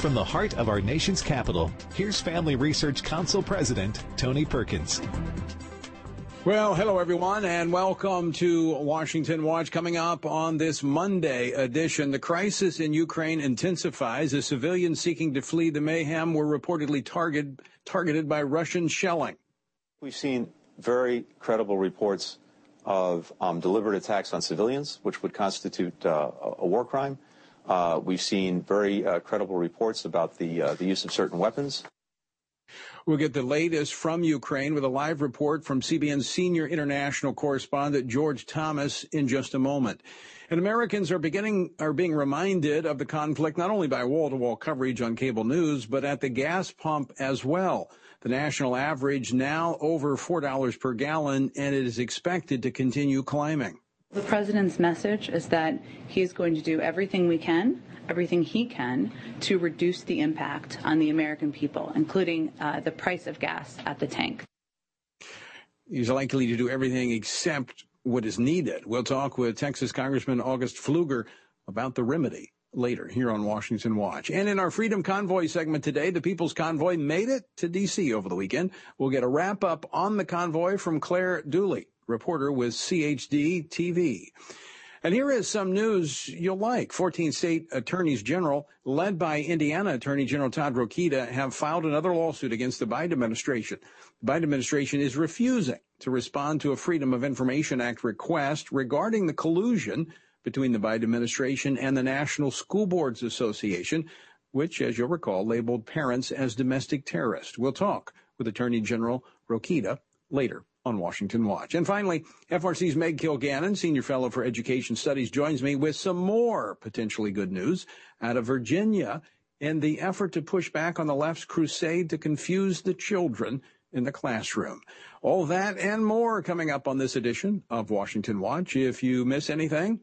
From the heart of our nation's capital, here's Family Research Council President Tony Perkins. Well, hello everyone, and welcome to Washington Watch. Coming up on this Monday edition, the crisis in Ukraine intensifies as civilians seeking to flee the mayhem were reportedly target, targeted by Russian shelling. We've seen very credible reports of um, deliberate attacks on civilians, which would constitute uh, a war crime. Uh, we've seen very uh, credible reports about the uh, the use of certain weapons. We'll get the latest from Ukraine with a live report from CBN's senior international correspondent George Thomas in just a moment. And Americans are beginning are being reminded of the conflict not only by wall-to-wall coverage on cable news, but at the gas pump as well. The national average now over $4 per gallon, and it is expected to continue climbing. The president's message is that he is going to do everything we can, everything he can, to reduce the impact on the American people, including uh, the price of gas at the tank. He's likely to do everything except what is needed. We'll talk with Texas Congressman August Pfluger about the remedy later here on Washington Watch. And in our Freedom Convoy segment today, the People's Convoy made it to D.C. over the weekend. We'll get a wrap up on the convoy from Claire Dooley, reporter with CHD TV. And here is some news you'll like. 14 state attorneys general, led by Indiana Attorney General Todd Rokita, have filed another lawsuit against the Biden administration. The Biden administration is refusing to respond to a Freedom of Information Act request regarding the collusion between the Biden administration and the National School Boards Association, which, as you'll recall, labeled parents as domestic terrorists. We'll talk with Attorney General Rokita later on Washington Watch. And finally, FRC's Meg Kilgannon, Senior Fellow for Education Studies, joins me with some more potentially good news out of Virginia in the effort to push back on the left's crusade to confuse the children in the classroom. All that and more coming up on this edition of Washington Watch. If you miss anything,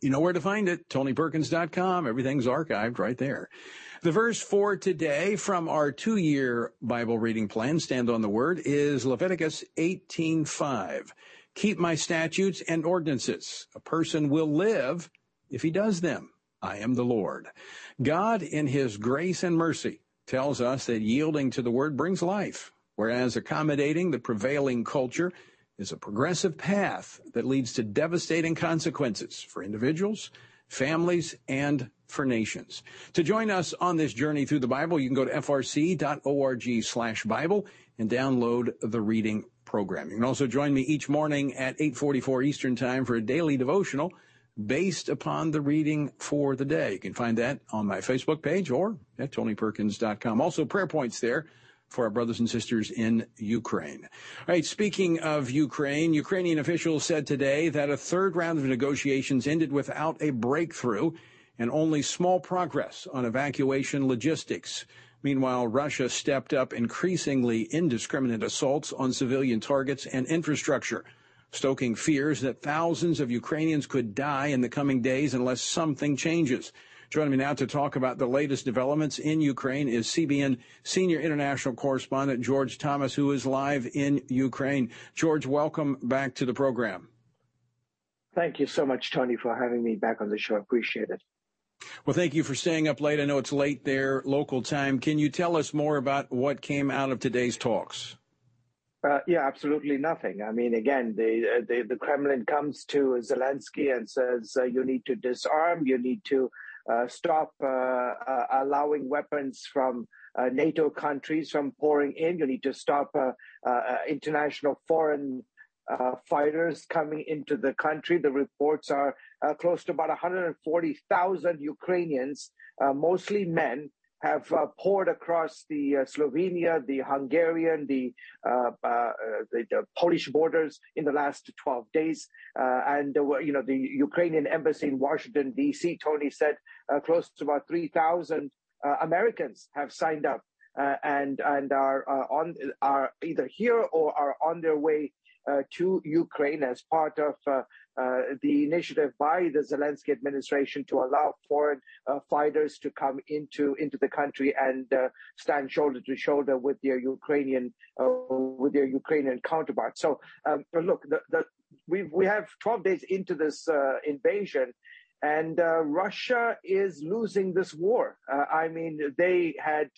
you know where to find it. TonyPerkins.com. Everything's archived right there. The verse for today from our two year Bible reading plan, Stand on the Word, is Leviticus 18:5. Keep my statutes and ordinances. A person will live if he does them. I am the Lord. God, in his grace and mercy, tells us that yielding to the word brings life, whereas accommodating the prevailing culture is a progressive path that leads to devastating consequences for individuals, families, and for nations. To join us on this journey through the Bible, you can go to frc.org slash Bible and download the reading program. You can also join me each morning at 844 Eastern Time for a daily devotional based upon the reading for the day. You can find that on my Facebook page or at tonyperkins.com. Also prayer points there for our brothers and sisters in Ukraine. All right, speaking of Ukraine, Ukrainian officials said today that a third round of negotiations ended without a breakthrough and only small progress on evacuation logistics. Meanwhile, Russia stepped up increasingly indiscriminate assaults on civilian targets and infrastructure, stoking fears that thousands of Ukrainians could die in the coming days unless something changes. Joining me now to talk about the latest developments in Ukraine is CBN senior international correspondent George Thomas, who is live in Ukraine. George, welcome back to the program. Thank you so much, Tony, for having me back on the show. Appreciate it. Well, thank you for staying up late. I know it's late there, local time. Can you tell us more about what came out of today's talks? Uh, yeah, absolutely nothing. I mean, again, the, the, the Kremlin comes to Zelensky and says, uh, "You need to disarm. You need to stop uh, uh, allowing weapons from NATO countries from pouring in. You need to stop international foreign fighters coming into the country. The reports are close to about 140,000 Ukrainians, mostly men, have uh, poured across the uh, Slovenia, the Hungarian, the, uh, uh the, the Polish borders in the last 12 days, uh, and you know the Ukrainian embassy in Washington D.C. Tony said close to about 3,000 Americans have signed up and and are on are either here or are on their way to Ukraine as part of uh, the initiative by the Zelensky administration to allow foreign uh, fighters to come into into the country and uh, stand shoulder to shoulder with their Ukrainian uh, with their Ukrainian counterparts. So um, look, the, the, we we have 12 days into this uh, invasion. And uh, Russia is losing this war. Uh, I mean, they had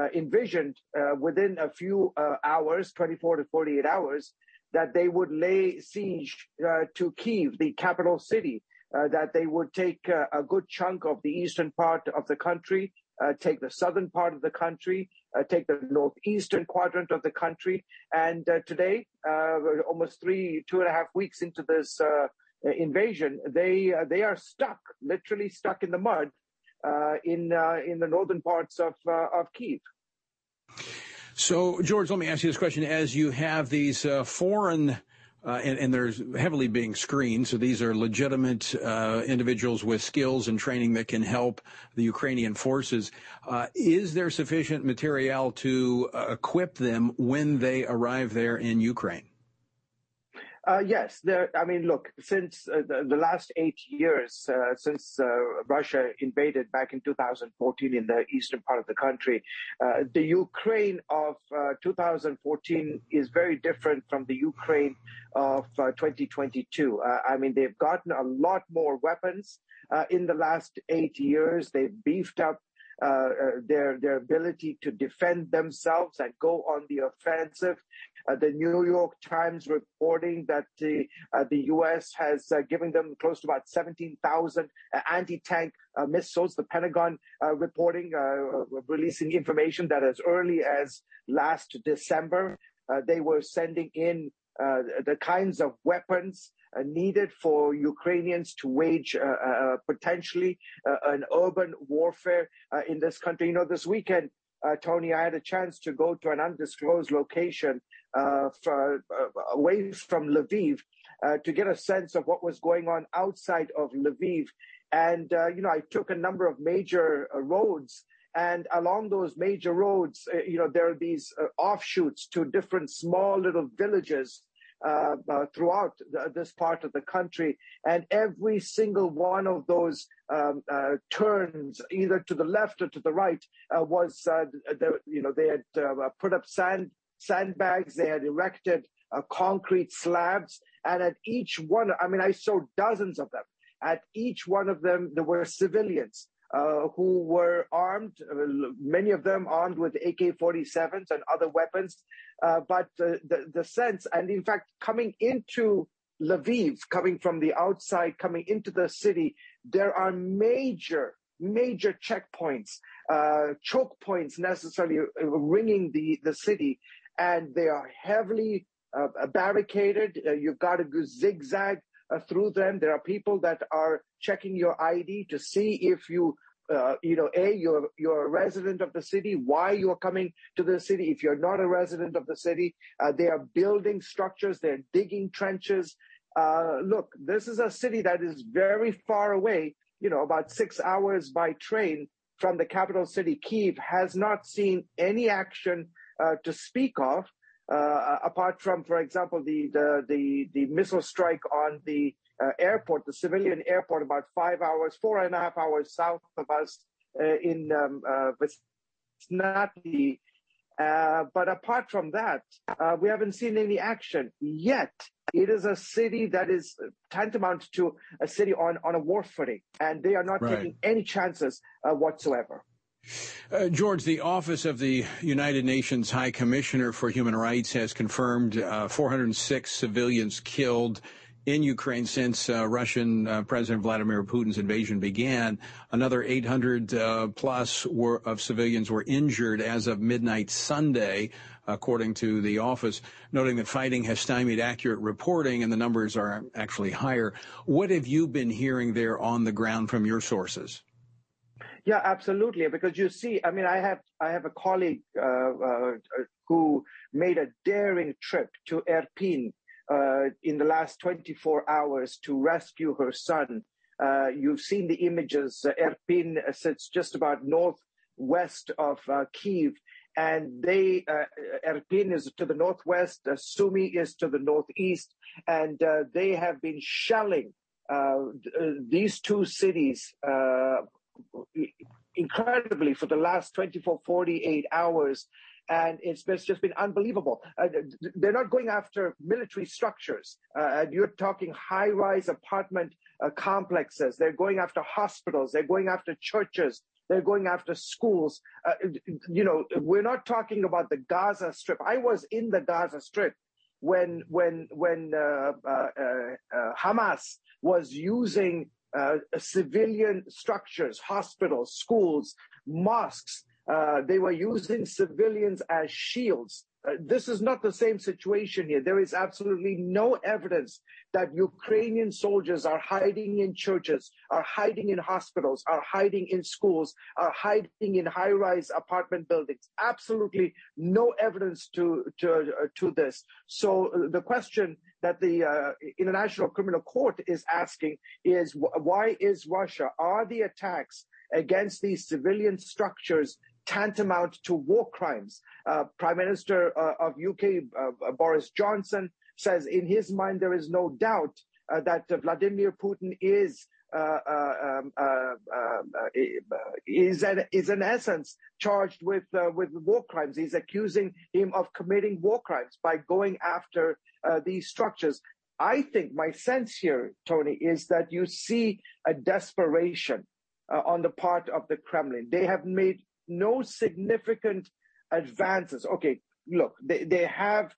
uh, envisioned uh, within a few uh, hours, 24 to 48 hours, that they would lay siege uh, to Kiev, the capital city, that they would take a good chunk of the eastern part of the country, take the southern part of the country, take the northeastern quadrant of the country. And today, almost three, two and a half weeks into this uh, invasion, they uh, they are stuck, literally stuck in the mud uh, in in the northern parts of of Kiev. So, George, let me ask you this question: As you have these foreign uh, and, and, they're heavily being screened. So these are legitimate uh, individuals with skills and training that can help the Ukrainian forces. Uh, is there sufficient material to equip them when they arrive there in Ukraine? Uh, yes. I mean, look, since uh, the, last eight years, uh, since Russia invaded back in 2014 in the eastern part of the country, the Ukraine of uh, 2014 is very different from the Ukraine of 2022. I mean, they've gotten a lot more weapons in the last eight years. They've beefed up their their ability to defend themselves and go on the offensive. Uh, the New York Times reporting that the uh, the U.S. has uh, given them close to about 17,000 uh, anti-tank missiles. The Pentagon reporting releasing information that as early as last December they were sending in the kinds of weapons uh, Uh, needed for Ukrainians to wage uh, uh, uh potentially uh, an urban warfare in this country. You know, this weekend, Tony, I had a chance to go to an undisclosed location for, away from Lviv to get a sense of what was going on outside of Lviv. And, you know, I took a number of major roads and along those major roads, uh, you know, there are these uh, offshoots to different small little villages uh, uh, throughout the, this part of the country. And every single one of those um, uh, turns, either to the left or to the right, uh, was, uh, the, you know, they had put up sand, sandbags, they had erected concrete slabs. And at each one, I mean, I saw dozens of them. At each one of them, there were civilians. Uh, who were armed, uh, many of them armed with AK-47s and other weapons. Uh, but the, the sense, and in fact, coming into Lviv, coming from the outside, coming into the city, there are major, major checkpoints, uh, choke points necessarily ringing the, the city, and they are heavily uh, barricaded. Uh, you've got to go zigzag through them. There are people that are checking your ID to see if you uh, you know, a you're you're a resident of the city. Why you're coming to the city? If you're not a resident of the city, uh, they are building structures. They're digging trenches. Uh, look, this is a city that is very far away. You know, about six hours by train from the capital city, Kiev. Has not seen any action uh, to speak of. Uh, apart from, for example, the, the the the missile strike on the uh, airport, the civilian airport, about five hours, four and a half hours south of us uh, in um, uh, Vinnytsia. Uh, but apart from that, uh, we haven't seen any action yet. It is a city that is tantamount to a city on, on a war footing, and they are not right. taking any chances uh, whatsoever. Uh, George, the Office of the United Nations High Commissioner for Human Rights has confirmed uh, 406 civilians killed in Ukraine since uh, Russian uh, President Vladimir Putin's invasion began. Another 800 uh, plus were, of civilians were injured as of midnight Sunday, according to the office, noting that fighting has stymied accurate reporting and the numbers are actually higher. What have you been hearing there on the ground from your sources? Yeah, absolutely. Because you see, I mean, I have I have a colleague uh, uh, who made a daring trip to Irpin uh, in the last 24 hours to rescue her son. Uh, you've seen the images. Uh, Irpin sits just about northwest of uh, Kiev, and they uh, Irpin is to the northwest, uh, Sumy is to the northeast, and uh, they have been shelling these two cities incredibly for the last 24, 48 hours and it's just been unbelievable. Uh, they're not going after military structures. Uh, you're talking high-rise apartment uh, complexes. They're going after hospitals. They're going after churches. They're going after schools. Uh, you know, we're not talking about the Gaza Strip. I was in the Gaza Strip when when when uh, uh Hamas was using uh, civilian structures, hospitals, schools, mosques. they were using civilians as shields uh, this is not the same situation here. There is absolutely no evidence that Ukrainian soldiers are hiding in churches, are hiding in hospitals, are hiding in schools, are hiding in high-rise apartment buildings. Absolutely no evidence to to uh, to this. So uh, the question that the uh, International Criminal Court is asking is why is Russia are the attacks against these civilian structures tantamount to war crimes. Uh, Prime Minister uh, of UK, uh, Boris Johnson, says in his mind there is no doubt uh, that Vladimir Putin is Uh, uh, um, uh, is, an, is in essence charged with with war crimes. He's accusing him of committing war crimes by going after these structures. I think my sense here, Tony, is that you see a desperation uh, on the part of the Kremlin. They have made no significant advances. Okay, look, they, they have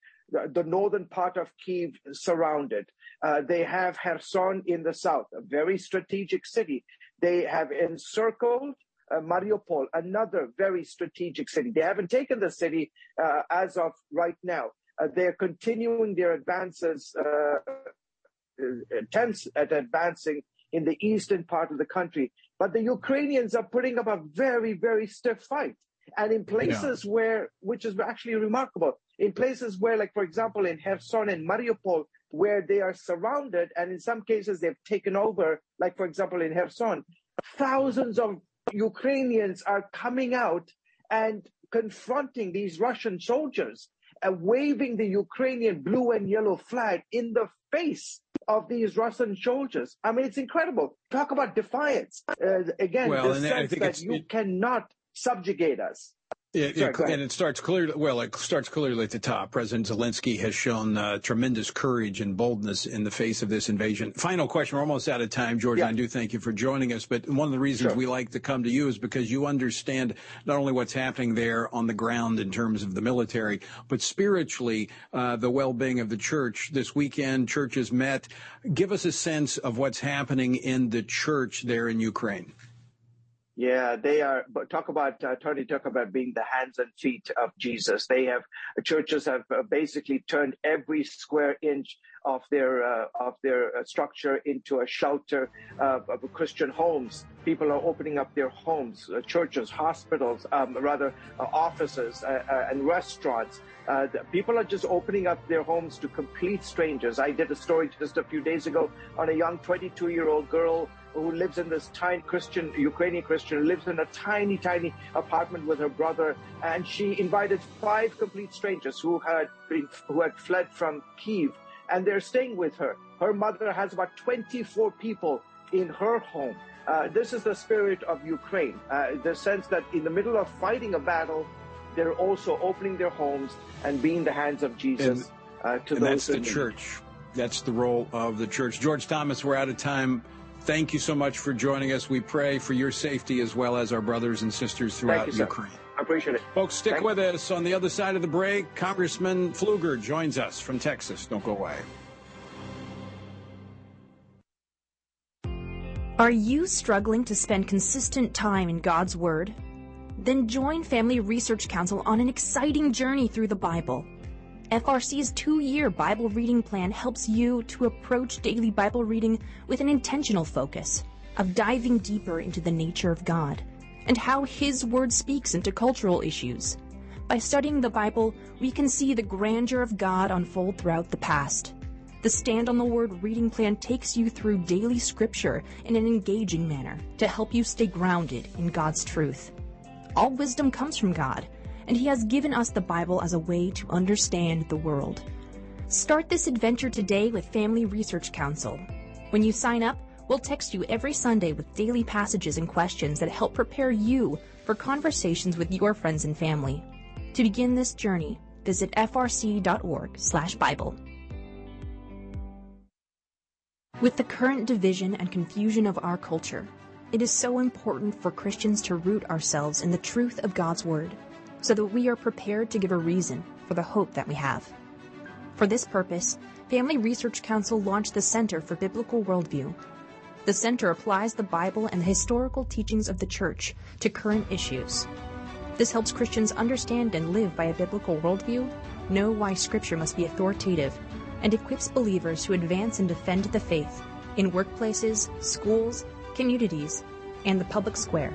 the northern part of Kiev surrounded. Uh, they have Kherson in the south, a very strategic city. They have encircled uh, Mariupol, another very strategic city. They haven't taken the city uh, as of right now. Uh, they're continuing their advances, uh, attempts at advancing in the eastern part of the country. But the Ukrainians are putting up a very, very stiff fight. And in places yeah. where, which is actually remarkable, in places where, like, for example, in Kherson and Mariupol, where they are surrounded, and in some cases they've taken over, like, for example, in Kherson, thousands of Ukrainians are coming out and confronting these Russian soldiers and waving the Ukrainian blue and yellow flag in the face of these Russian soldiers. I mean, it's incredible. Talk about defiance. Uh, again, well, the sense that you cannot subjugate us. It, Sorry, it, and it starts clearly. Well, it starts clearly at the top. President Zelensky has shown uh, tremendous courage and boldness in the face of this invasion. Final question. We're almost out of time, George. Yeah. I do thank you for joining us. But one of the reasons sure. we like to come to you is because you understand not only what's happening there on the ground in terms of the military, but spiritually uh, the well-being of the church. This weekend, churches met. Give us a sense of what's happening in the church there in Ukraine. Yeah, they are. But talk about uh, Tony. Talk about being the hands and feet of Jesus. They have churches have uh, basically turned every square inch of their uh, of their uh, structure into a shelter of Christian homes. People are opening up their homes, uh, churches, hospitals, um, rather uh, offices and restaurants. people are just opening up their homes to complete strangers. I did a story just a few days ago on a young 22 year old girl who lives in this tiny Christian, Ukrainian Christian, lives in a tiny, tiny apartment with her brother. And she invited five complete strangers who had been, who had fled from Kiev and they're staying with her. Her mother has about 24 people in her home. Uh, this is the spirit of Ukraine, uh, the sense that in the middle of fighting a battle, they're also opening their homes and being the hands of Jesus and, uh, to and those. That's the church. That's the role of the church. George Thomas, we're out of time. Thank you so much for joining us. We pray for your safety as well as our brothers and sisters throughout you, Ukraine. I appreciate it. Folks, stick with us. On the other side of the break, Congressman Pfluger joins us from Texas. Don't go away. Are you struggling to spend consistent time in God's Word? Then join Family Research Council on an exciting journey through the Bible. FRC's two year Bible reading plan helps you to approach daily Bible reading with an intentional focus of diving deeper into the nature of God and how His Word speaks into cultural issues. By studying the Bible, we can see the grandeur of God unfold throughout the past. The Stand on the Word reading plan takes you through daily scripture in an engaging manner to help you stay grounded in God's truth. All wisdom comes from God and He has given us the Bible as a way to understand the world. Start this adventure today with Family Research Council. When you sign up, we'll text you every Sunday with daily passages and questions that help prepare you for conversations with your friends and family. To begin this journey, visit frc.org/bible. With the current division and confusion of our culture, it is so important for Christians to root ourselves in the truth of God's Word so that we are prepared to give a reason for the hope that we have. For this purpose, Family Research Council launched the Center for Biblical Worldview. The center applies the Bible and the historical teachings of the Church to current issues. This helps Christians understand and live by a biblical worldview, know why Scripture must be authoritative, and equips believers to advance and defend the faith in workplaces, schools, communities, and the public square.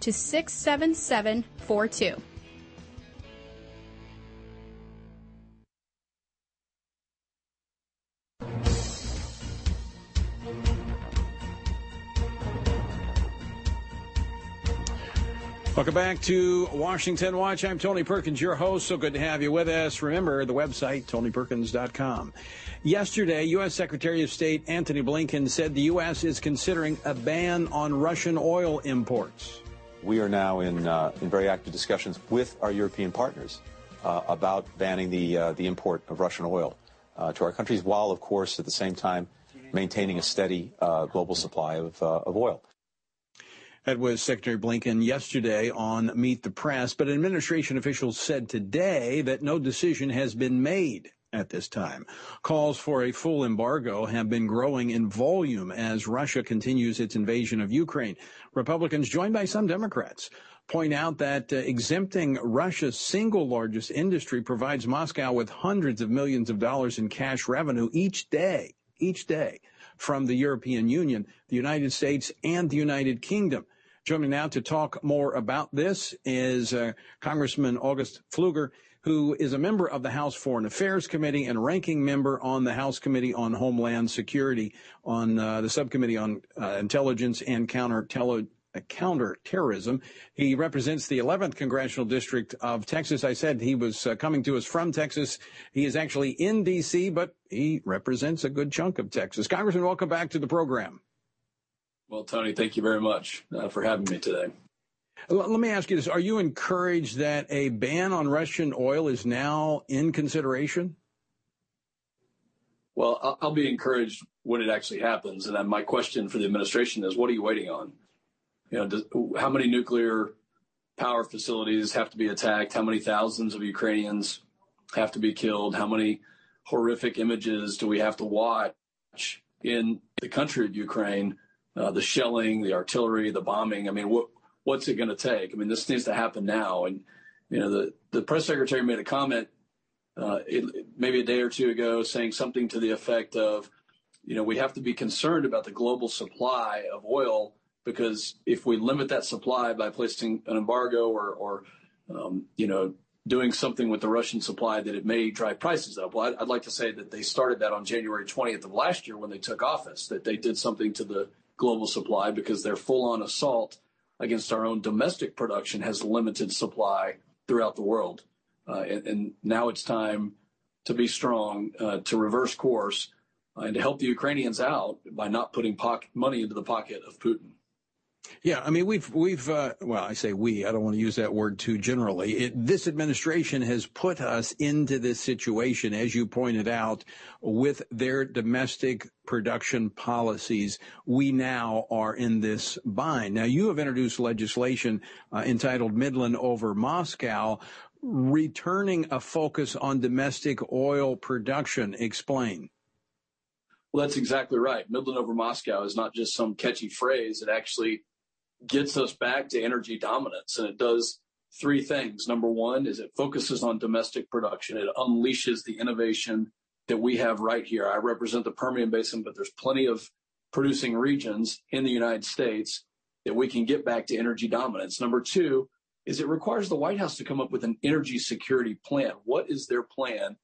to 67742. Welcome back to Washington Watch. I'm Tony Perkins, your host. So good to have you with us. Remember the website, tonyperkins.com. Yesterday, U.S. Secretary of State Antony Blinken said the U.S. is considering a ban on Russian oil imports. We are now in, uh, in very active discussions with our European partners uh, about banning the, uh, the import of Russian oil to our countries, while, of course, at the same time maintaining a steady global supply of, of oil. That was Secretary Blinken yesterday on Meet the Press, but administration officials said today that no decision has been made at this time. Calls for a full embargo have been growing in volume as Russia continues its invasion of Ukraine. Republicans, joined by some Democrats, point out that uh, exempting Russia's single largest industry provides Moscow with hundreds of millions of dollars in cash revenue each day, each day from the European Union, the United States, and the United Kingdom. Joining now to talk more about this is uh, Congressman August Pfluger, who is a member of the House Foreign Affairs Committee and ranking member on the House Committee on Homeland Security, on uh, the Subcommittee on uh, Intelligence and uh, counterterrorism. He represents the 11th congressional district of Texas. I said he was uh, coming to us from Texas. He is actually in D.C., but he represents a good chunk of Texas. Congressman, welcome back to the program. Well, Tony, thank you very much uh, for having me today. Let me ask you this. Are you encouraged that a ban on Russian oil is now in consideration? Well, I'll be encouraged when it actually happens. And my question for the administration is, what are you waiting on? You know, how many nuclear power facilities have to be attacked? How many thousands of Ukrainians have to be killed? How many horrific images do we have to watch in the country of Ukraine uh, the shelling, the artillery, the bombing. I mean, what what's it going to take? I mean, this needs to happen now. And you know, the the press secretary made a comment uh, it, maybe a day or two ago, saying something to the effect of, you know, we have to be concerned about the global supply of oil because if we limit that supply by placing an embargo or, or um, you know, doing something with the Russian supply that it may drive prices up. Well, I'd, I'd, like to say that they started that on January 20th of last year when they took office, that they did something to the global supply because their full on assault against our own domestic production has limited supply throughout the world. Uh, and, now it's time to be strong, uh, to reverse course, uh, and to help the Ukrainians out by not putting money into the pocket of Putin. Yeah, I mean we've we've uh, well, I say we. I don't want to use that word too generally. It, this administration has put us into this situation, as you pointed out, with their domestic production policies. We now are in this bind. Now you have introduced legislation uh, entitled Midland over Moscow, returning a focus on domestic oil production. Explain. Well, that's exactly right. Midland over Moscow is not just some catchy phrase. It actually gets us back to energy dominance. And it does three things. Number one is it focuses on domestic production. It unleashes the innovation that we have right here. I represent the Permian Basin, but there's plenty of producing regions in the United States that we can get back to energy dominance. Number two is it requires the White House to come up with an energy security plan. What is their plan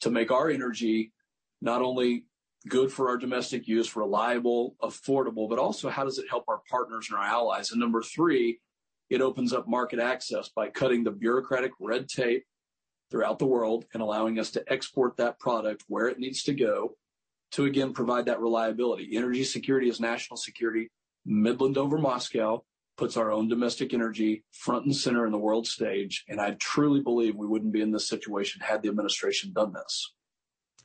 to make our energy not only good for our domestic use, reliable, affordable, but also how does it help our partners and our allies? And number three, it opens up market access by cutting the bureaucratic red tape throughout the world and allowing us to export that product where it needs to go to again provide that reliability. Energy security is national security. Midland over Moscow puts our own domestic energy front and center in the world stage. And I truly believe we wouldn't be in this situation had the administration done this.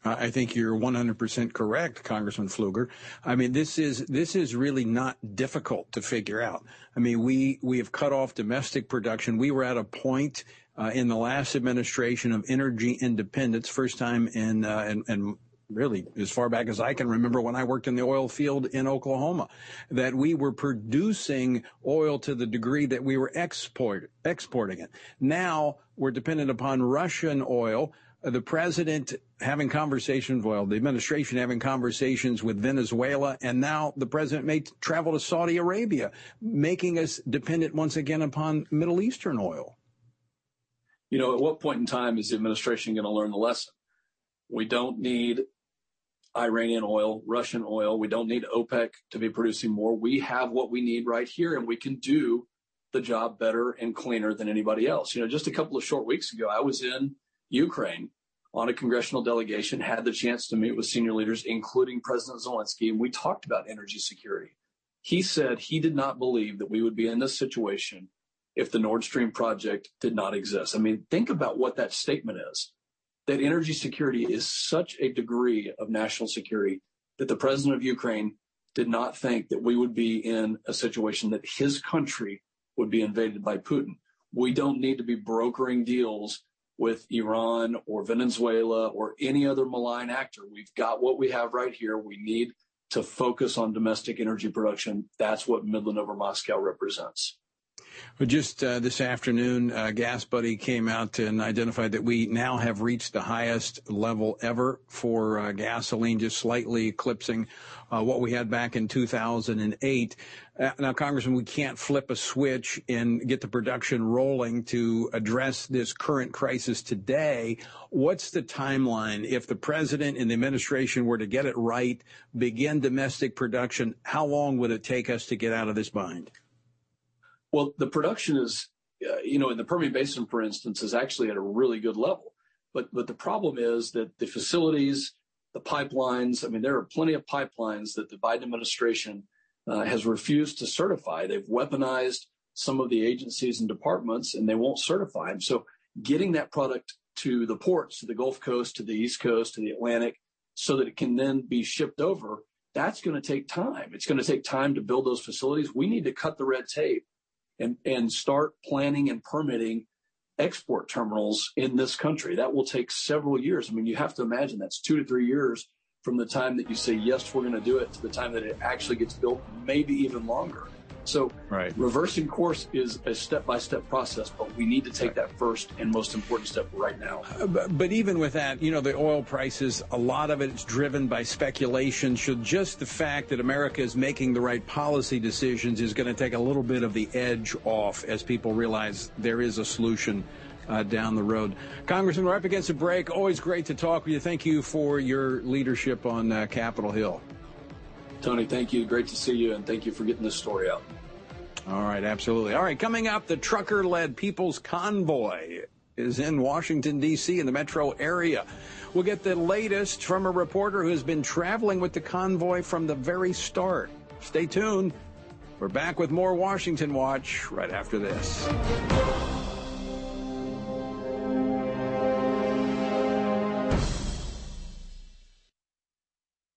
I think you're 100% correct, Congressman Pfluger. I mean, this is this is really not difficult to figure out. I mean, we we have cut off domestic production. We were at a point uh, in the last administration of energy independence, first time in, uh, in, in really as far back as I can remember when I worked in the oil field in Oklahoma, that we were producing oil to the degree that we were export, exporting it. Now we're dependent upon Russian oil Uh, the president having conversations, well, the administration having conversations with Venezuela, and now the president may travel to Saudi Arabia, making us dependent once again upon Middle Eastern oil. You know, at what point in time is the administration going to learn the lesson? We don't need Iranian oil, Russian oil. We don't need OPEC to be producing more. We have what we need right here, and we can do the job better and cleaner than anybody else. You know, just a couple of short weeks ago, I was in Ukraine on a congressional delegation, had the chance to meet with senior leaders, including President Zelensky, and we talked about energy security. He said he did not believe that we would be in this situation if the Nord Stream project did not exist. I mean, think about what that statement is. That energy security is such a degree of national security that the president of Ukraine did not think that we would be in a situation that his country would be invaded by Putin. We don't need to be brokering deals with Iran or Venezuela or any other malign actor. We've got what we have right here. We need to focus on domestic energy production. That's what Midland over Moscow represents. Well, just uh, this afternoon, uh, GasBuddy came out and identified that we now have reached the highest level ever for uh, gasoline, just slightly eclipsing uh, what we had back in 2008. Uh, now, Congressman, we can't flip a switch and get the production rolling to address this current crisis today. What's the timeline? If the president and the administration were to get it right, begin domestic production, how long would it take us to get out of this bind? Well, the production is, uh, you know, in the Permian Basin, for instance, is actually at a really good level. But but the problem is that the facilities, the pipelines. I mean, there are plenty of pipelines that the Biden administration uh, has refused to certify. They've weaponized some of the agencies and departments, and they won't certify them. So getting that product to the ports, to the Gulf Coast, to the East Coast, to the Atlantic, so that it can then be shipped over, that's going to take time. It's going to take time to build those facilities. We need to cut the red tape and, start planning and permitting export terminals in this country. That will take several years. I mean, you have to imagine that's two to three years from the time that you say, yes, we're going to do it to the time that it actually gets built, maybe even longer. So right. reversing course is a step-by-step process, but we need to take that first and most important step right now. Uh, but, but, even with that, you know, the oil prices, a lot of it is driven by speculation. Should just the fact that America is making the right policy decisions is going to take a little bit of the edge off as people realize there is a solution uh, down the road. Congressman, we're up against a break. Always great to talk with you. Thank you for your leadership on uh, Capitol Hill. Tony, thank you. Great to see you, and thank you for getting this story out. All right, absolutely. All right, coming up, the trucker led People's Convoy is in Washington, D.C., in the metro area. We'll get the latest from a reporter who has been traveling with the convoy from the very start. Stay tuned. We're back with more Washington Watch right after this.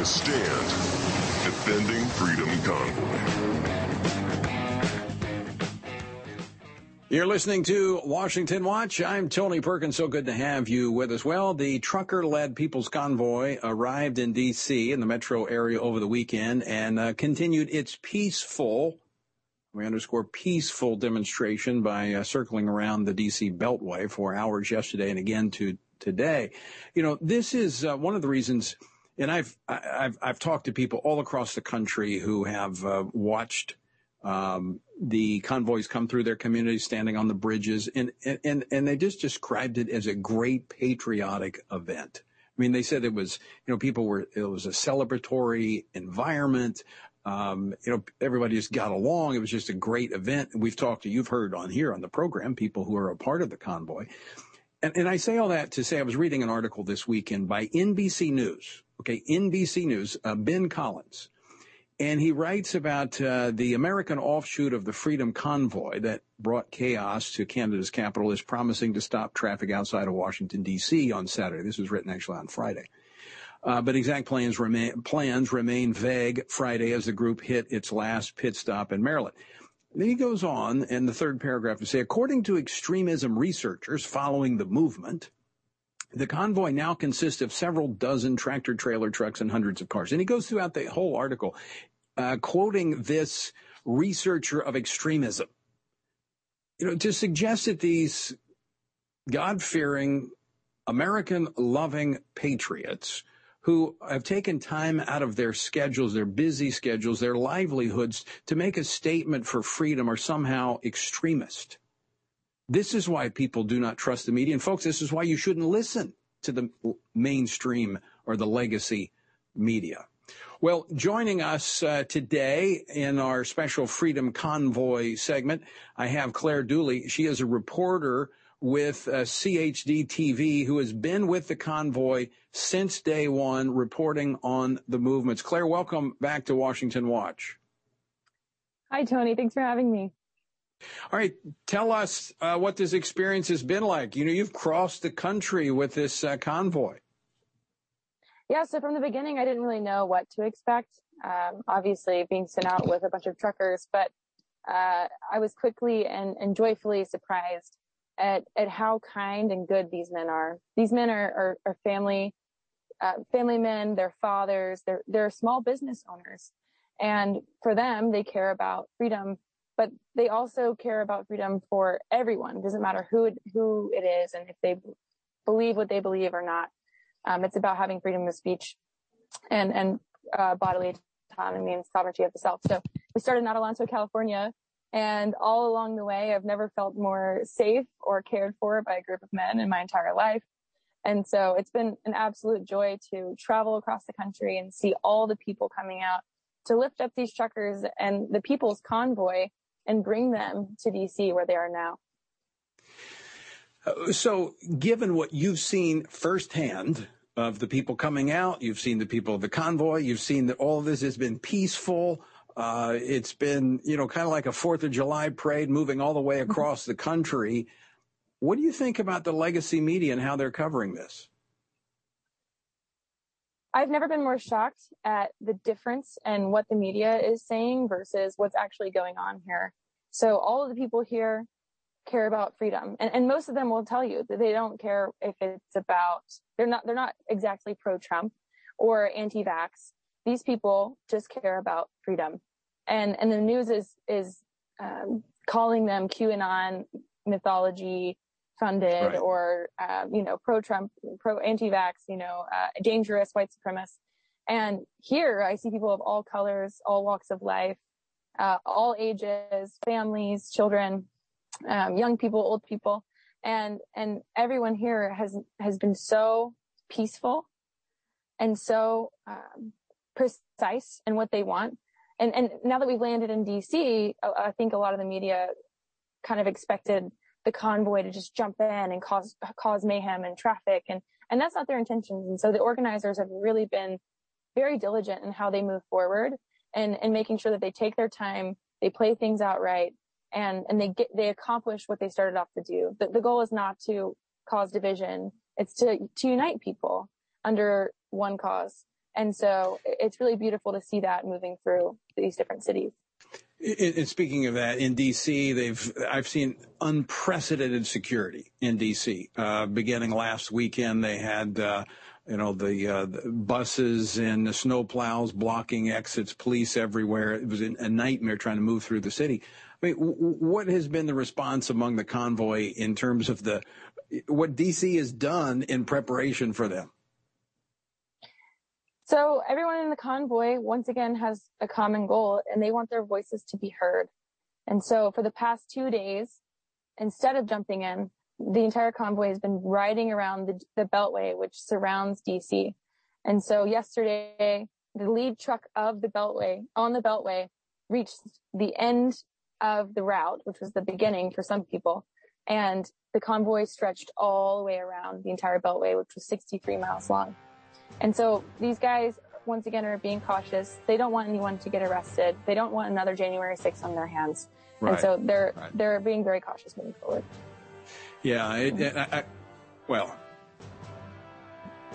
A stand, defending Freedom Convoy. You're listening to Washington Watch. I'm Tony Perkins. So good to have you with us. Well, the trucker led People's Convoy arrived in D.C. in the metro area over the weekend and uh, continued its peaceful, we underscore peaceful demonstration by uh, circling around the D.C. Beltway for hours yesterday and again to today. You know, this is uh, one of the reasons and I've I've I've talked to people all across the country who have uh, watched um, the convoys come through their communities, standing on the bridges, and and and they just described it as a great patriotic event. I mean, they said it was you know people were it was a celebratory environment. Um, you know, everybody just got along. It was just a great event. We've talked to, you've heard on here on the program, people who are a part of the convoy. And, and I say all that to say I was reading an article this weekend by NBC News, Okay, NBC News, uh, Ben Collins. And he writes about uh, the American offshoot of the Freedom Convoy that brought chaos to Canada's capital is promising to stop traffic outside of Washington, D.C. on Saturday. This was written actually on Friday. Uh, but exact plans remain, plans remain vague Friday as the group hit its last pit stop in Maryland. Then he goes on in the third paragraph to say, according to extremism researchers following the movement, the convoy now consists of several dozen tractor trailer trucks and hundreds of cars. And he goes throughout the whole article, uh, quoting this researcher of extremism, you know, to suggest that these God fearing, American loving patriots who have taken time out of their schedules, their busy schedules, their livelihoods to make a statement for freedom are somehow extremist. This is why people do not trust the media. And folks, this is why you shouldn't listen to the mainstream or the legacy media. Well, joining us uh, today in our special Freedom Convoy segment, I have Claire Dooley. She is a reporter with uh, CHD TV who has been with the convoy since day one, reporting on the movements. Claire, welcome back to Washington Watch. Hi, Tony. Thanks for having me. All right, tell us uh, what this experience has been like. You know, you've crossed the country with this uh, convoy. Yeah, so from the beginning, I didn't really know what to expect. Um, obviously, being sent out with a bunch of truckers, but uh, I was quickly and, and joyfully surprised at, at how kind and good these men are. These men are, are, are family uh, family men, they're fathers, they're, they're small business owners. And for them, they care about freedom, but they also care about freedom for everyone. It doesn't matter who it, who it is and if they believe what they believe or not. Um, it's about having freedom of speech and, and, uh, bodily autonomy and sovereignty of the self. So we started in Adelanto, California, and all along the way, I've never felt more safe or cared for by a group of men in my entire life. And so it's been an absolute joy to travel across the country and see all the people coming out to lift up these truckers and the people's convoy and bring them to DC where they are now. Uh, so, given what you've seen firsthand of the people coming out, you've seen the people of the convoy, you've seen that all of this has been peaceful. Uh, it's been, you know, kind of like a Fourth of July parade moving all the way mm-hmm. across the country. What do you think about the legacy media and how they're covering this? I've never been more shocked at the difference and what the media is saying versus what's actually going on here. So all of the people here care about freedom and, and most of them will tell you that they don't care if it's about, they're not, they're not exactly pro Trump or anti-vax. These people just care about freedom. And, and the news is, is, um, calling them QAnon mythology funded right. or, uh, you know, pro Trump, pro anti vax, you know, uh, dangerous white supremacists. And here I see people of all colors, all walks of life, uh, all ages, families, children, um, young people, old people. And, and everyone here has, has been so peaceful and so, um, precise in what they want. And, and now that we've landed in DC, I think a lot of the media kind of expected the convoy to just jump in and cause cause mayhem and traffic and and that's not their intentions and so the organizers have really been very diligent in how they move forward and and making sure that they take their time they play things out right and and they get they accomplish what they started off to do the, the goal is not to cause division it's to to unite people under one cause and so it's really beautiful to see that moving through these different cities and speaking of that, in D.C., they've I've seen unprecedented security in D.C. Uh, beginning last weekend, they had uh, you know the, uh, the, buses and the snow plows blocking exits, police everywhere. It was a nightmare trying to move through the city. I mean, w- what has been the response among the convoy in terms of the what D.C. has done in preparation for them? So everyone in the convoy, once again, has a common goal and they want their voices to be heard. And so for the past two days, instead of jumping in, the entire convoy has been riding around the, the Beltway, which surrounds DC. And so yesterday, the lead truck of the Beltway on the Beltway reached the end of the route, which was the beginning for some people. And the convoy stretched all the way around the entire Beltway, which was 63 miles long. And so these guys, once again, are being cautious. They don't want anyone to get arrested. They don't want another January 6th on their hands. Right. And so they're, right. they're being very cautious moving forward. Yeah. It, it, I, well,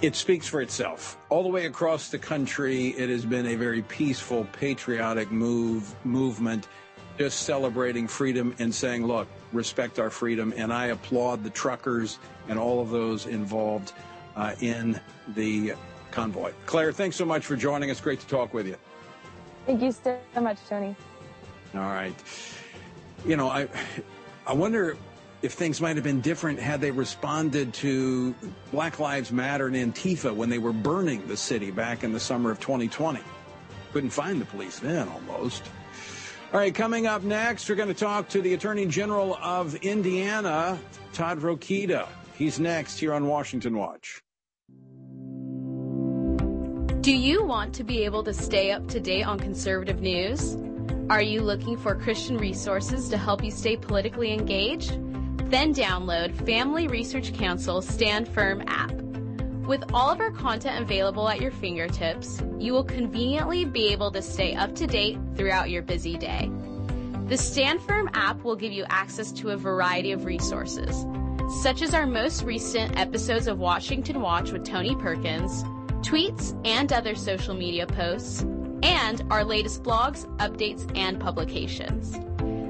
it speaks for itself. All the way across the country, it has been a very peaceful, patriotic move, movement, just celebrating freedom and saying, look, respect our freedom. And I applaud the truckers and all of those involved uh, in the convoy. Claire, thanks so much for joining us. Great to talk with you. Thank you so much, Tony. All right. You know, I I wonder if things might have been different had they responded to Black Lives Matter and Antifa when they were burning the city back in the summer of 2020. Couldn't find the police then almost. All right, coming up next, we're going to talk to the Attorney General of Indiana, Todd Rokita. He's next here on Washington Watch. Do you want to be able to stay up to date on conservative news? Are you looking for Christian resources to help you stay politically engaged? Then download Family Research Council Stand Firm app. With all of our content available at your fingertips, you will conveniently be able to stay up to date throughout your busy day. The Stand Firm app will give you access to a variety of resources, such as our most recent episodes of Washington Watch with Tony Perkins, tweets and other social media posts, and our latest blogs, updates, and publications.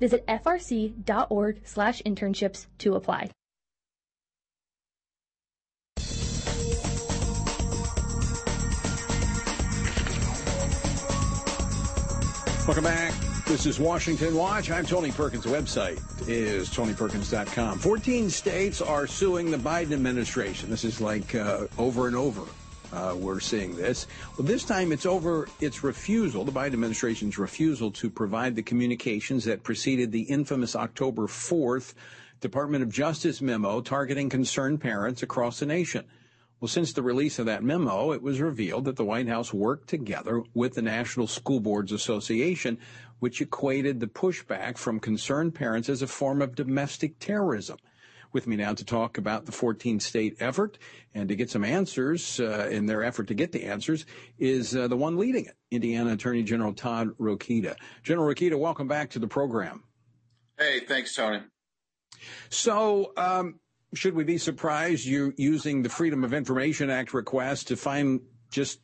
Visit frc.org slash internships to apply. Welcome back. This is Washington Watch. I'm Tony Perkins. The website is tonyperkins.com. 14 states are suing the Biden administration. This is like uh, over and over. Uh, we're seeing this. Well, this time it's over its refusal, the Biden administration's refusal to provide the communications that preceded the infamous October 4th Department of Justice memo targeting concerned parents across the nation. Well, since the release of that memo, it was revealed that the White House worked together with the National School Boards Association, which equated the pushback from concerned parents as a form of domestic terrorism. With me now to talk about the 14 state effort and to get some answers uh, in their effort to get the answers is uh, the one leading it, Indiana Attorney General Todd Rokita. General Rokita, welcome back to the program. Hey, thanks, Tony. So, um, should we be surprised you using the Freedom of Information Act request to find just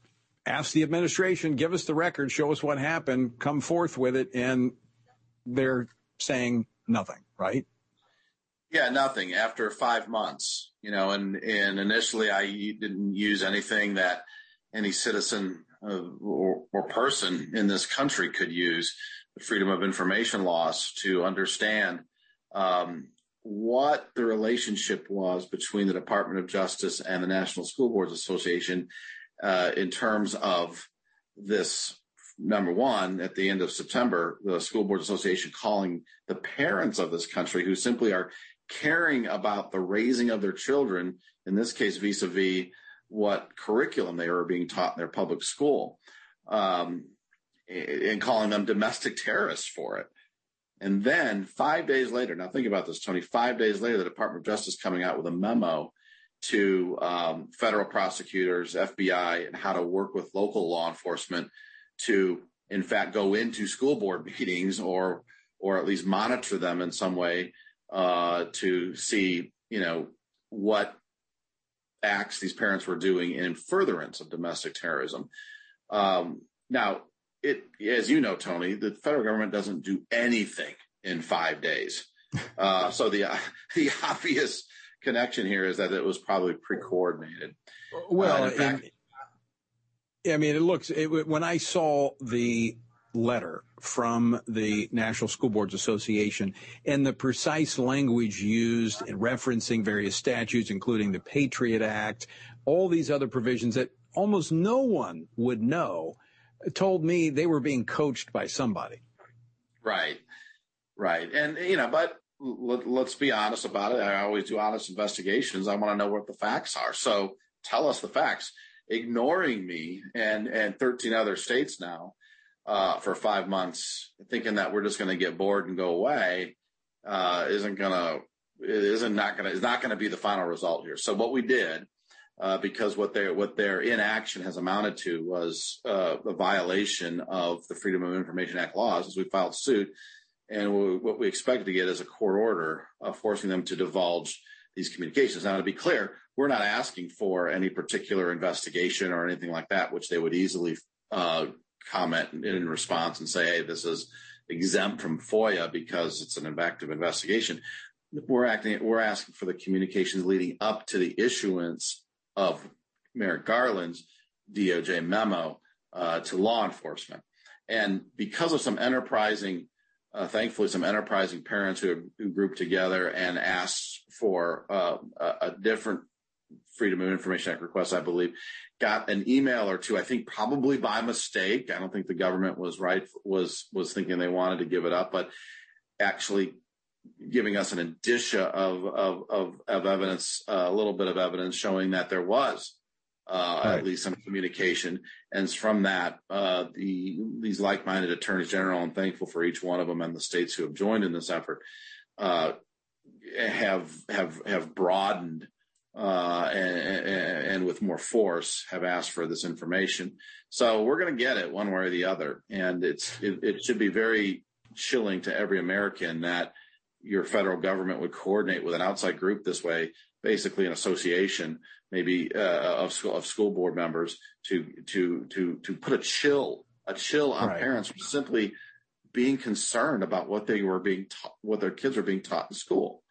ask the administration, give us the record, show us what happened, come forth with it, and they're saying nothing, right? Yeah, nothing after five months, you know, and, and initially I didn't use anything that any citizen uh, or, or person in this country could use the freedom of information laws to understand um, what the relationship was between the Department of Justice and the National School Boards Association uh, in terms of this. Number one, at the end of September, the School Boards Association calling the parents of this country who simply are caring about the raising of their children, in this case, vis-a-vis what curriculum they were being taught in their public school, um, and calling them domestic terrorists for it. And then five days later, now think about this, Tony, five days later, the Department of Justice coming out with a memo to um, federal prosecutors, FBI, and how to work with local law enforcement to, in fact, go into school board meetings or, or at least monitor them in some way uh, to see, you know, what acts these parents were doing in furtherance of domestic terrorism. Um, now, it, as you know, Tony, the federal government doesn't do anything in five days. Uh, so the the obvious connection here is that it was probably pre-coordinated. Well, uh, fact, I mean, it looks it, when I saw the letter from the National School Boards Association and the precise language used in referencing various statutes, including the Patriot Act, all these other provisions that almost no one would know, told me they were being coached by somebody. Right. Right. And, you know, but let, us be honest about it. I always do honest investigations. I want to know what the facts are. So tell us the facts. Ignoring me and, and 13 other states now uh, for five months, thinking that we're just going to get bored and go away, uh, isn't going to, isn't not going to, is not going to be the final result here. So what we did, uh, because what their, what their inaction has amounted to was, uh, a violation of the Freedom of Information Act laws as we filed suit. And we, what we expect to get is a court order uh, forcing them to divulge these communications. Now, to be clear, we're not asking for any particular investigation or anything like that, which they would easily uh, comment in response and say, hey, this is exempt from FOIA because it's an active investigation. We're acting, we're asking for the communications leading up to the issuance of Merrick Garland's DOJ memo uh, to law enforcement. And because of some enterprising, uh, thankfully, some enterprising parents who, who grouped together and asked for uh, a, a different Freedom of Information Act request, I believe, got an email or two, I think probably by mistake. I don't think the government was right, was, was thinking they wanted to give it up, but actually giving us an indicia of, of, of, of evidence, uh, a little bit of evidence showing that there was, uh, right. at least some communication. And from that, uh, the, these like-minded attorneys general, I'm thankful for each one of them and the states who have joined in this effort, uh, have, have, have broadened uh, and, and, with more force have asked for this information. So we're going to get it one way or the other. And it's, it, it, should be very chilling to every American that your federal government would coordinate with an outside group this way, basically an association, maybe, uh, of school, of school board members to, to, to, to put a chill, a chill on right. parents simply being concerned about what they were being taught, what their kids are being taught in school.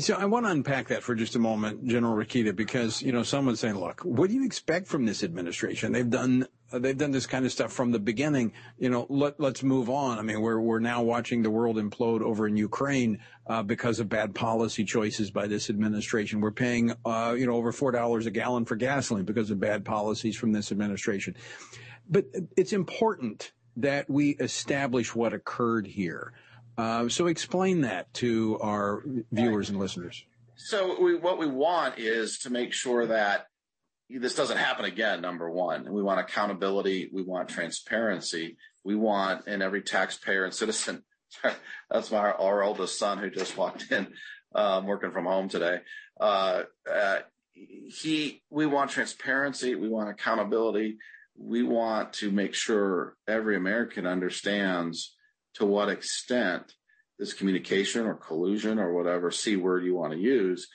So I want to unpack that for just a moment, General Rokita, because you know someone's saying, "Look, what do you expect from this administration? They've done they've done this kind of stuff from the beginning. You know, let let's move on. I mean, we're we're now watching the world implode over in Ukraine uh, because of bad policy choices by this administration. We're paying uh, you know over four dollars a gallon for gasoline because of bad policies from this administration. But it's important that we establish what occurred here. Uh, so explain that to our viewers and listeners. So we, what we want is to make sure that this doesn't happen again. Number one, we want accountability. We want transparency. We want, and every taxpayer and citizen. That's my our oldest son who just walked in, um, working from home today. Uh, uh, he, we want transparency. We want accountability. We want to make sure every American understands to what extent this communication or collusion or whatever C word you want to use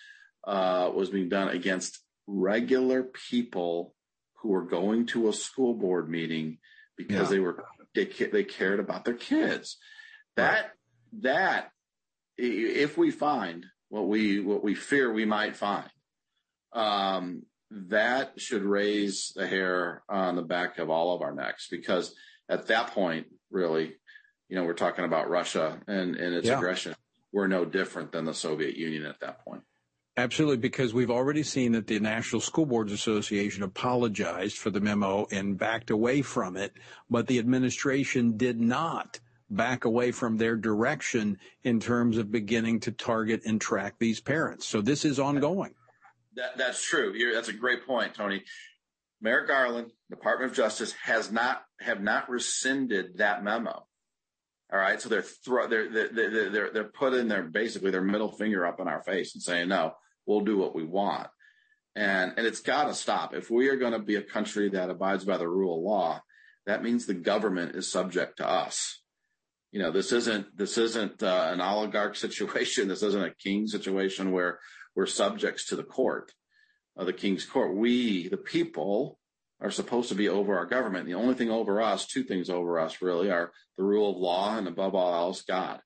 uh, was being done against regular people who were going to a school board meeting because yeah. they were they, they cared about their kids. That right. that if we find what we what we fear we might find, um, that should raise the hair on the back of all of our necks because at that point, really, you know, we're talking about Russia and, and its yeah. aggression. We're no different than the Soviet Union at that point. Absolutely, because we've already seen that the National School Boards Association apologized for the memo and backed away from it, but the administration did not back away from their direction in terms of beginning to target and track these parents. So this is ongoing. That, that's true. You're, that's a great point, Tony. Merrick Garland, Department of Justice, has not have not rescinded that memo. All right. So they're, they're, they're, they're, they're putting their, basically their middle finger up in our face and saying, no, we'll do what we want. And, and it's got to stop. If we are going to be a country that abides by the rule of law, that means the government is subject to us. You know, this isn't, this isn't uh, an oligarch situation. This isn't a king situation where we're subjects to the court, uh, the king's court. We, the people, are supposed to be over our government. The only thing over us, two things over us really, are the rule of law and above all else, God.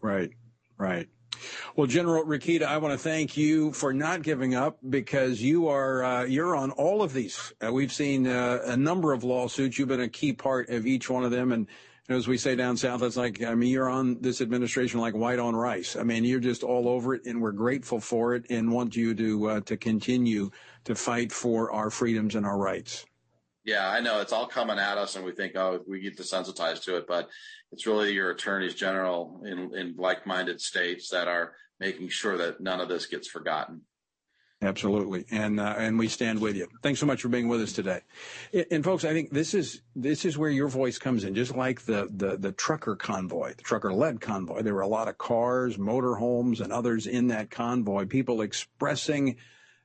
Right, right. Well, General Rokita, I want to thank you for not giving up because you are uh, you're on all of these. Uh, we've seen uh, a number of lawsuits. You've been a key part of each one of them, and as we say down south, it's like I mean you're on this administration like white on rice. I mean you're just all over it, and we're grateful for it, and want you to uh, to continue to fight for our freedoms and our rights. Yeah, I know it's all coming at us, and we think, oh, we get desensitized to it, but it's really your attorneys general in, in like-minded states that are making sure that none of this gets forgotten. Absolutely, and uh, and we stand with you. Thanks so much for being with us today. And, and, folks, I think this is this is where your voice comes in. Just like the the the trucker convoy, the trucker-led convoy, there were a lot of cars, motorhomes, and others in that convoy. People expressing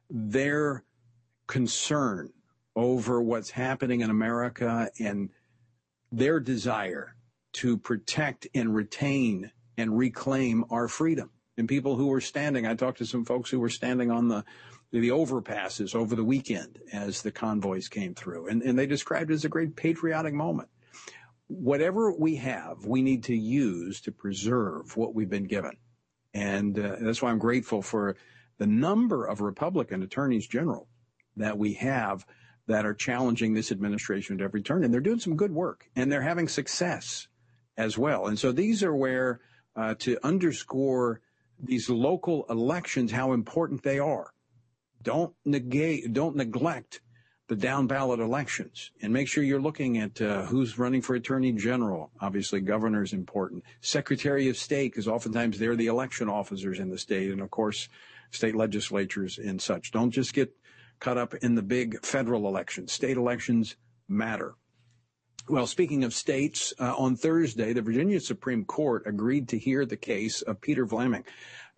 their concern over what's happening in America and their desire to protect and retain and reclaim our freedom. And people who were standing, I talked to some folks who were standing on the the overpasses over the weekend as the convoys came through, and, and they described it as a great patriotic moment. Whatever we have, we need to use to preserve what we've been given. And uh, that's why I'm grateful for the number of Republican attorneys general that we have that are challenging this administration at every turn. And they're doing some good work and they're having success as well. And so these are where uh, to underscore these local elections, how important they are. Don't negate, don't neglect the down ballot elections and make sure you're looking at uh, who's running for attorney general. Obviously, governor is important. Secretary of state, because oftentimes they're the election officers in the state, and of course, state legislatures and such. Don't just get caught up in the big federal elections. State elections matter. Well, speaking of states, uh, on Thursday, the Virginia Supreme Court agreed to hear the case of Peter Vlaming,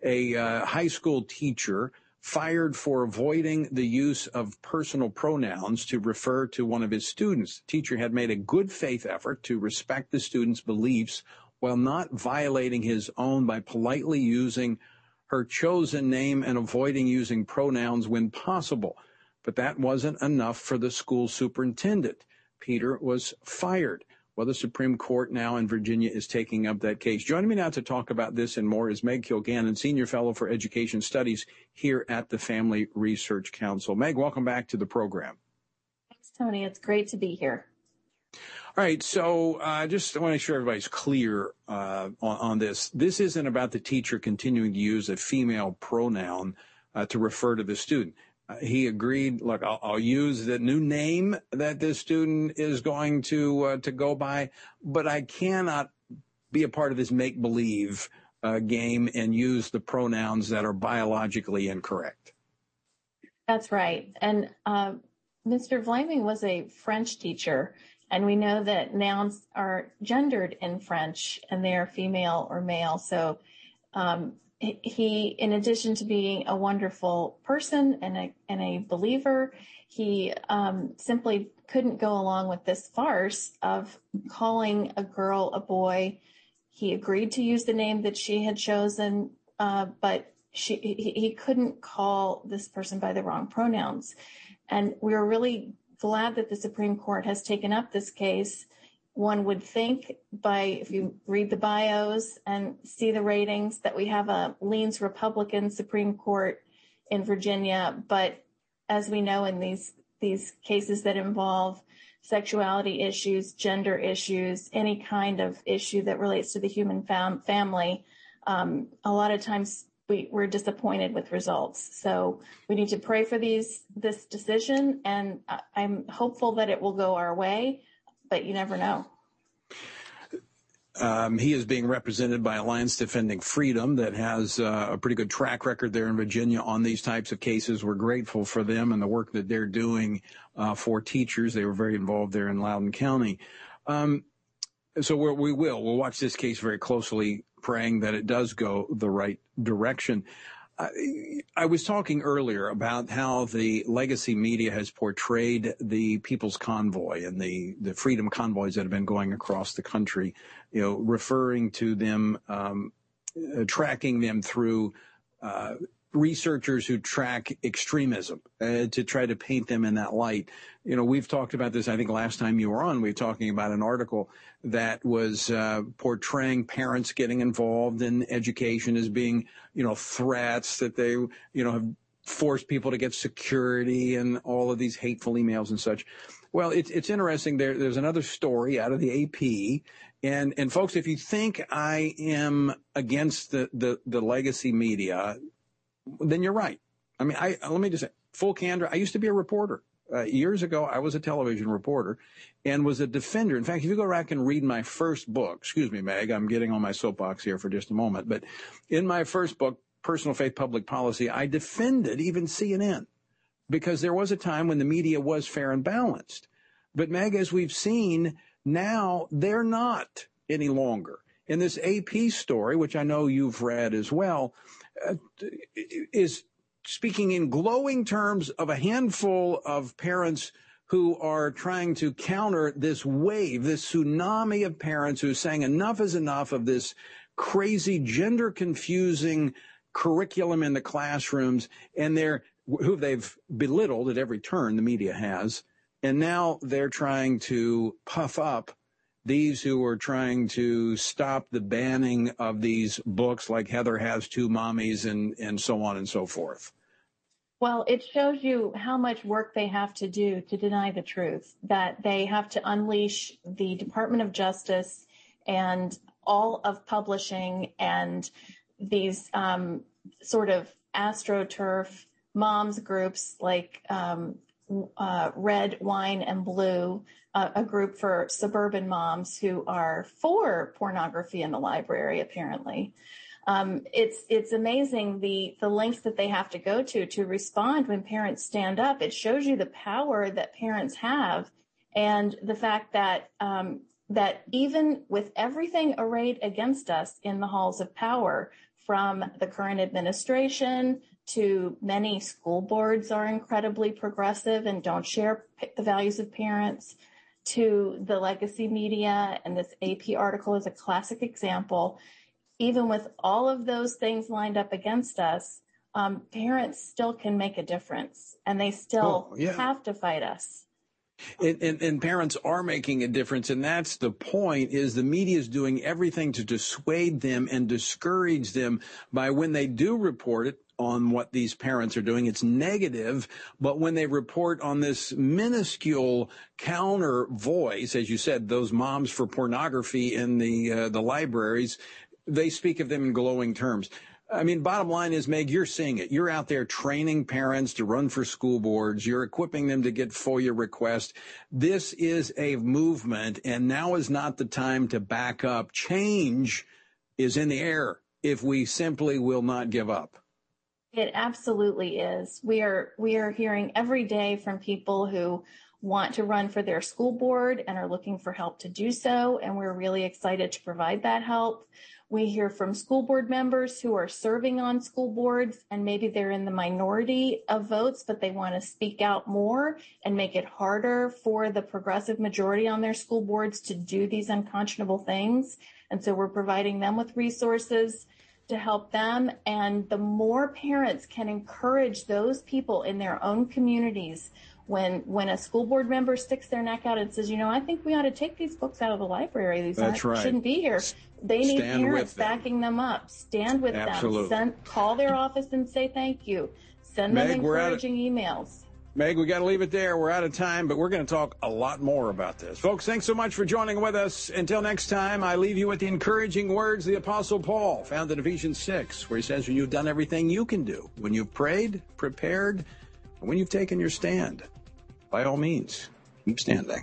a uh, high school teacher fired for avoiding the use of personal pronouns to refer to one of his students. The teacher had made a good faith effort to respect the student's beliefs while not violating his own by politely using her chosen name and avoiding using pronouns when possible. But that wasn't enough for the school superintendent. Peter was fired. Well, the Supreme Court now in Virginia is taking up that case. Joining me now to talk about this and more is Meg Kilgannon, Senior Fellow for Education Studies here at the Family Research Council. Meg, welcome back to the program. Thanks, Tony. It's great to be here. All right, so I uh, just want to make sure everybody's clear uh, on, on, this. This isn't about the teacher continuing to use a female pronoun uh, to refer to the student he agreed, look, I'll, I'll, use the new name that this student is going to uh, to go by, but I cannot be a part of this make believe uh, game and use the pronouns that are biologically incorrect. That's right. And uh, Mr. Vlaming was a French teacher, and we know that nouns are gendered in French, and they are female or male. So um, he, in addition to being a wonderful person and a, and a believer, he um, simply couldn't go along with this farce of calling a girl a boy. He agreed to use the name that she had chosen, uh, but she, he, he couldn't call this person by the wrong pronouns. And we are really glad that the Supreme Court has taken up this case one would think by if you read the bios and see the ratings that we have a leans Republican Supreme Court in Virginia. But as we know in these these cases that involve sexuality issues, gender issues, any kind of issue that relates to the human fam- family, um, a lot of times we, we're disappointed with results. So we need to pray for these this decision, and I'm hopeful that it will go our way but you never know. Um, he is being represented by Alliance Defending Freedom that has uh, a pretty good track record there in Virginia on these types of cases. We're grateful for them and the work that they're doing uh, for teachers. They were very involved there in Loudoun County. Um, so we will. We'll watch this case very closely, praying that it does go the right direction. I, was talking earlier about how the legacy media has portrayed the People's Convoy and the, the freedom convoys that have been going across the country, you know, referring to them, um, uh, tracking them through uh, researchers who track extremism uh, to try to paint them in that light. You know, we've talked about this. I think last time you were on, we were talking about an article that was uh, portraying parents getting involved in education as being, you know, threats that they, you know, have forced people to get security and all of these hateful emails and such. Well, it's it's interesting. There, there's another story out of the AP, and and folks, if you think I am against the the, the legacy media, then you're right. I mean, I let me just say, full candor. I used to be a reporter. Uh, years ago, I was a television reporter and was a defender. In fact, if you go back and read my first book, excuse me, Meg, I'm getting on my soapbox here for just a moment, but in my first book, Personal Faith Public Policy, I defended even CNN because there was a time when the media was fair and balanced. But Meg, as we've seen, now they're not any longer. In this AP story, which I know you've read as well, Uh, is speaking in glowing terms of a handful of parents who are trying to counter this wave, this tsunami of parents who are saying enough is enough of this crazy gender confusing curriculum in the classrooms and they're who they've belittled at every turn the media has and now they're trying to puff up these who are trying to stop the banning of these books like Heather has two mommies and, and so on and so forth. Well, it shows you how much work they have to do to deny the truth, that they have to unleash the Department of Justice and all of publishing and these um, sort of astroturf moms groups like um, uh, Red, Wine, and Blue, uh, a group for suburban moms who are for pornography in the library, apparently. Um, it's it's amazing the the lengths that they have to go to to respond when parents stand up. It shows you the power that parents have, and the fact that um, that even with everything arrayed against us in the halls of power, from the current administration to many school boards are incredibly progressive and don't share the values of parents to the legacy media. And this AP article is a classic example. Even with all of those things lined up against us, um, parents still can make a difference and they still oh, yeah. have to fight us. And, and, and, parents are making a difference, and that's the point. Is the media is doing everything to dissuade them and discourage them by when they do report it on what these parents are doing. It's negative, but when they report on this minuscule counter voice, as you said, those moms for pornography in the uh, the libraries, they speak of them in glowing terms. I mean, bottom line is, Meg, you're seeing it. You're out there training parents to run for school boards. You're equipping them to get FOIA requests. This is a movement, and now is not the time to back up. Change is in the air if we simply will not give up. It absolutely is. We are we are hearing every day from people who want to run for their school board and are looking for help to do so, and we're really excited to provide that help. We hear from school board members who are serving on school boards and maybe they're in the minority of votes, but they want to speak out more and make it harder for the progressive majority on their school boards to do these unconscionable things. And so we're providing them with resources to help them. And the more parents can encourage those people in their own communities when when a school board member sticks their neck out and says, you know, I think we ought to take these books out of the library. These right. shouldn't be here. They need Stand parents backing them up. Stand with Absolutely. them. Send, call their office and say thank you. Send Meg, them encouraging emails. Meg, we got to leave it there. We're out of time, but we're going to talk a lot more about this. Folks, thanks so much for joining with us. Until next time, I leave you with the encouraging words the Apostle Paul found in Ephesians 6, where he says, When you've done everything you can do, when you've prayed, prepared, and when you've taken your stand, by all means, keep standing.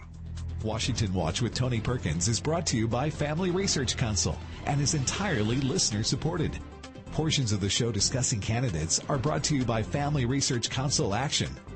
Washington Watch with Tony Perkins is brought to you by Family Research Council and is entirely listener supported. Portions of the show discussing candidates are brought to you by Family Research Council Action.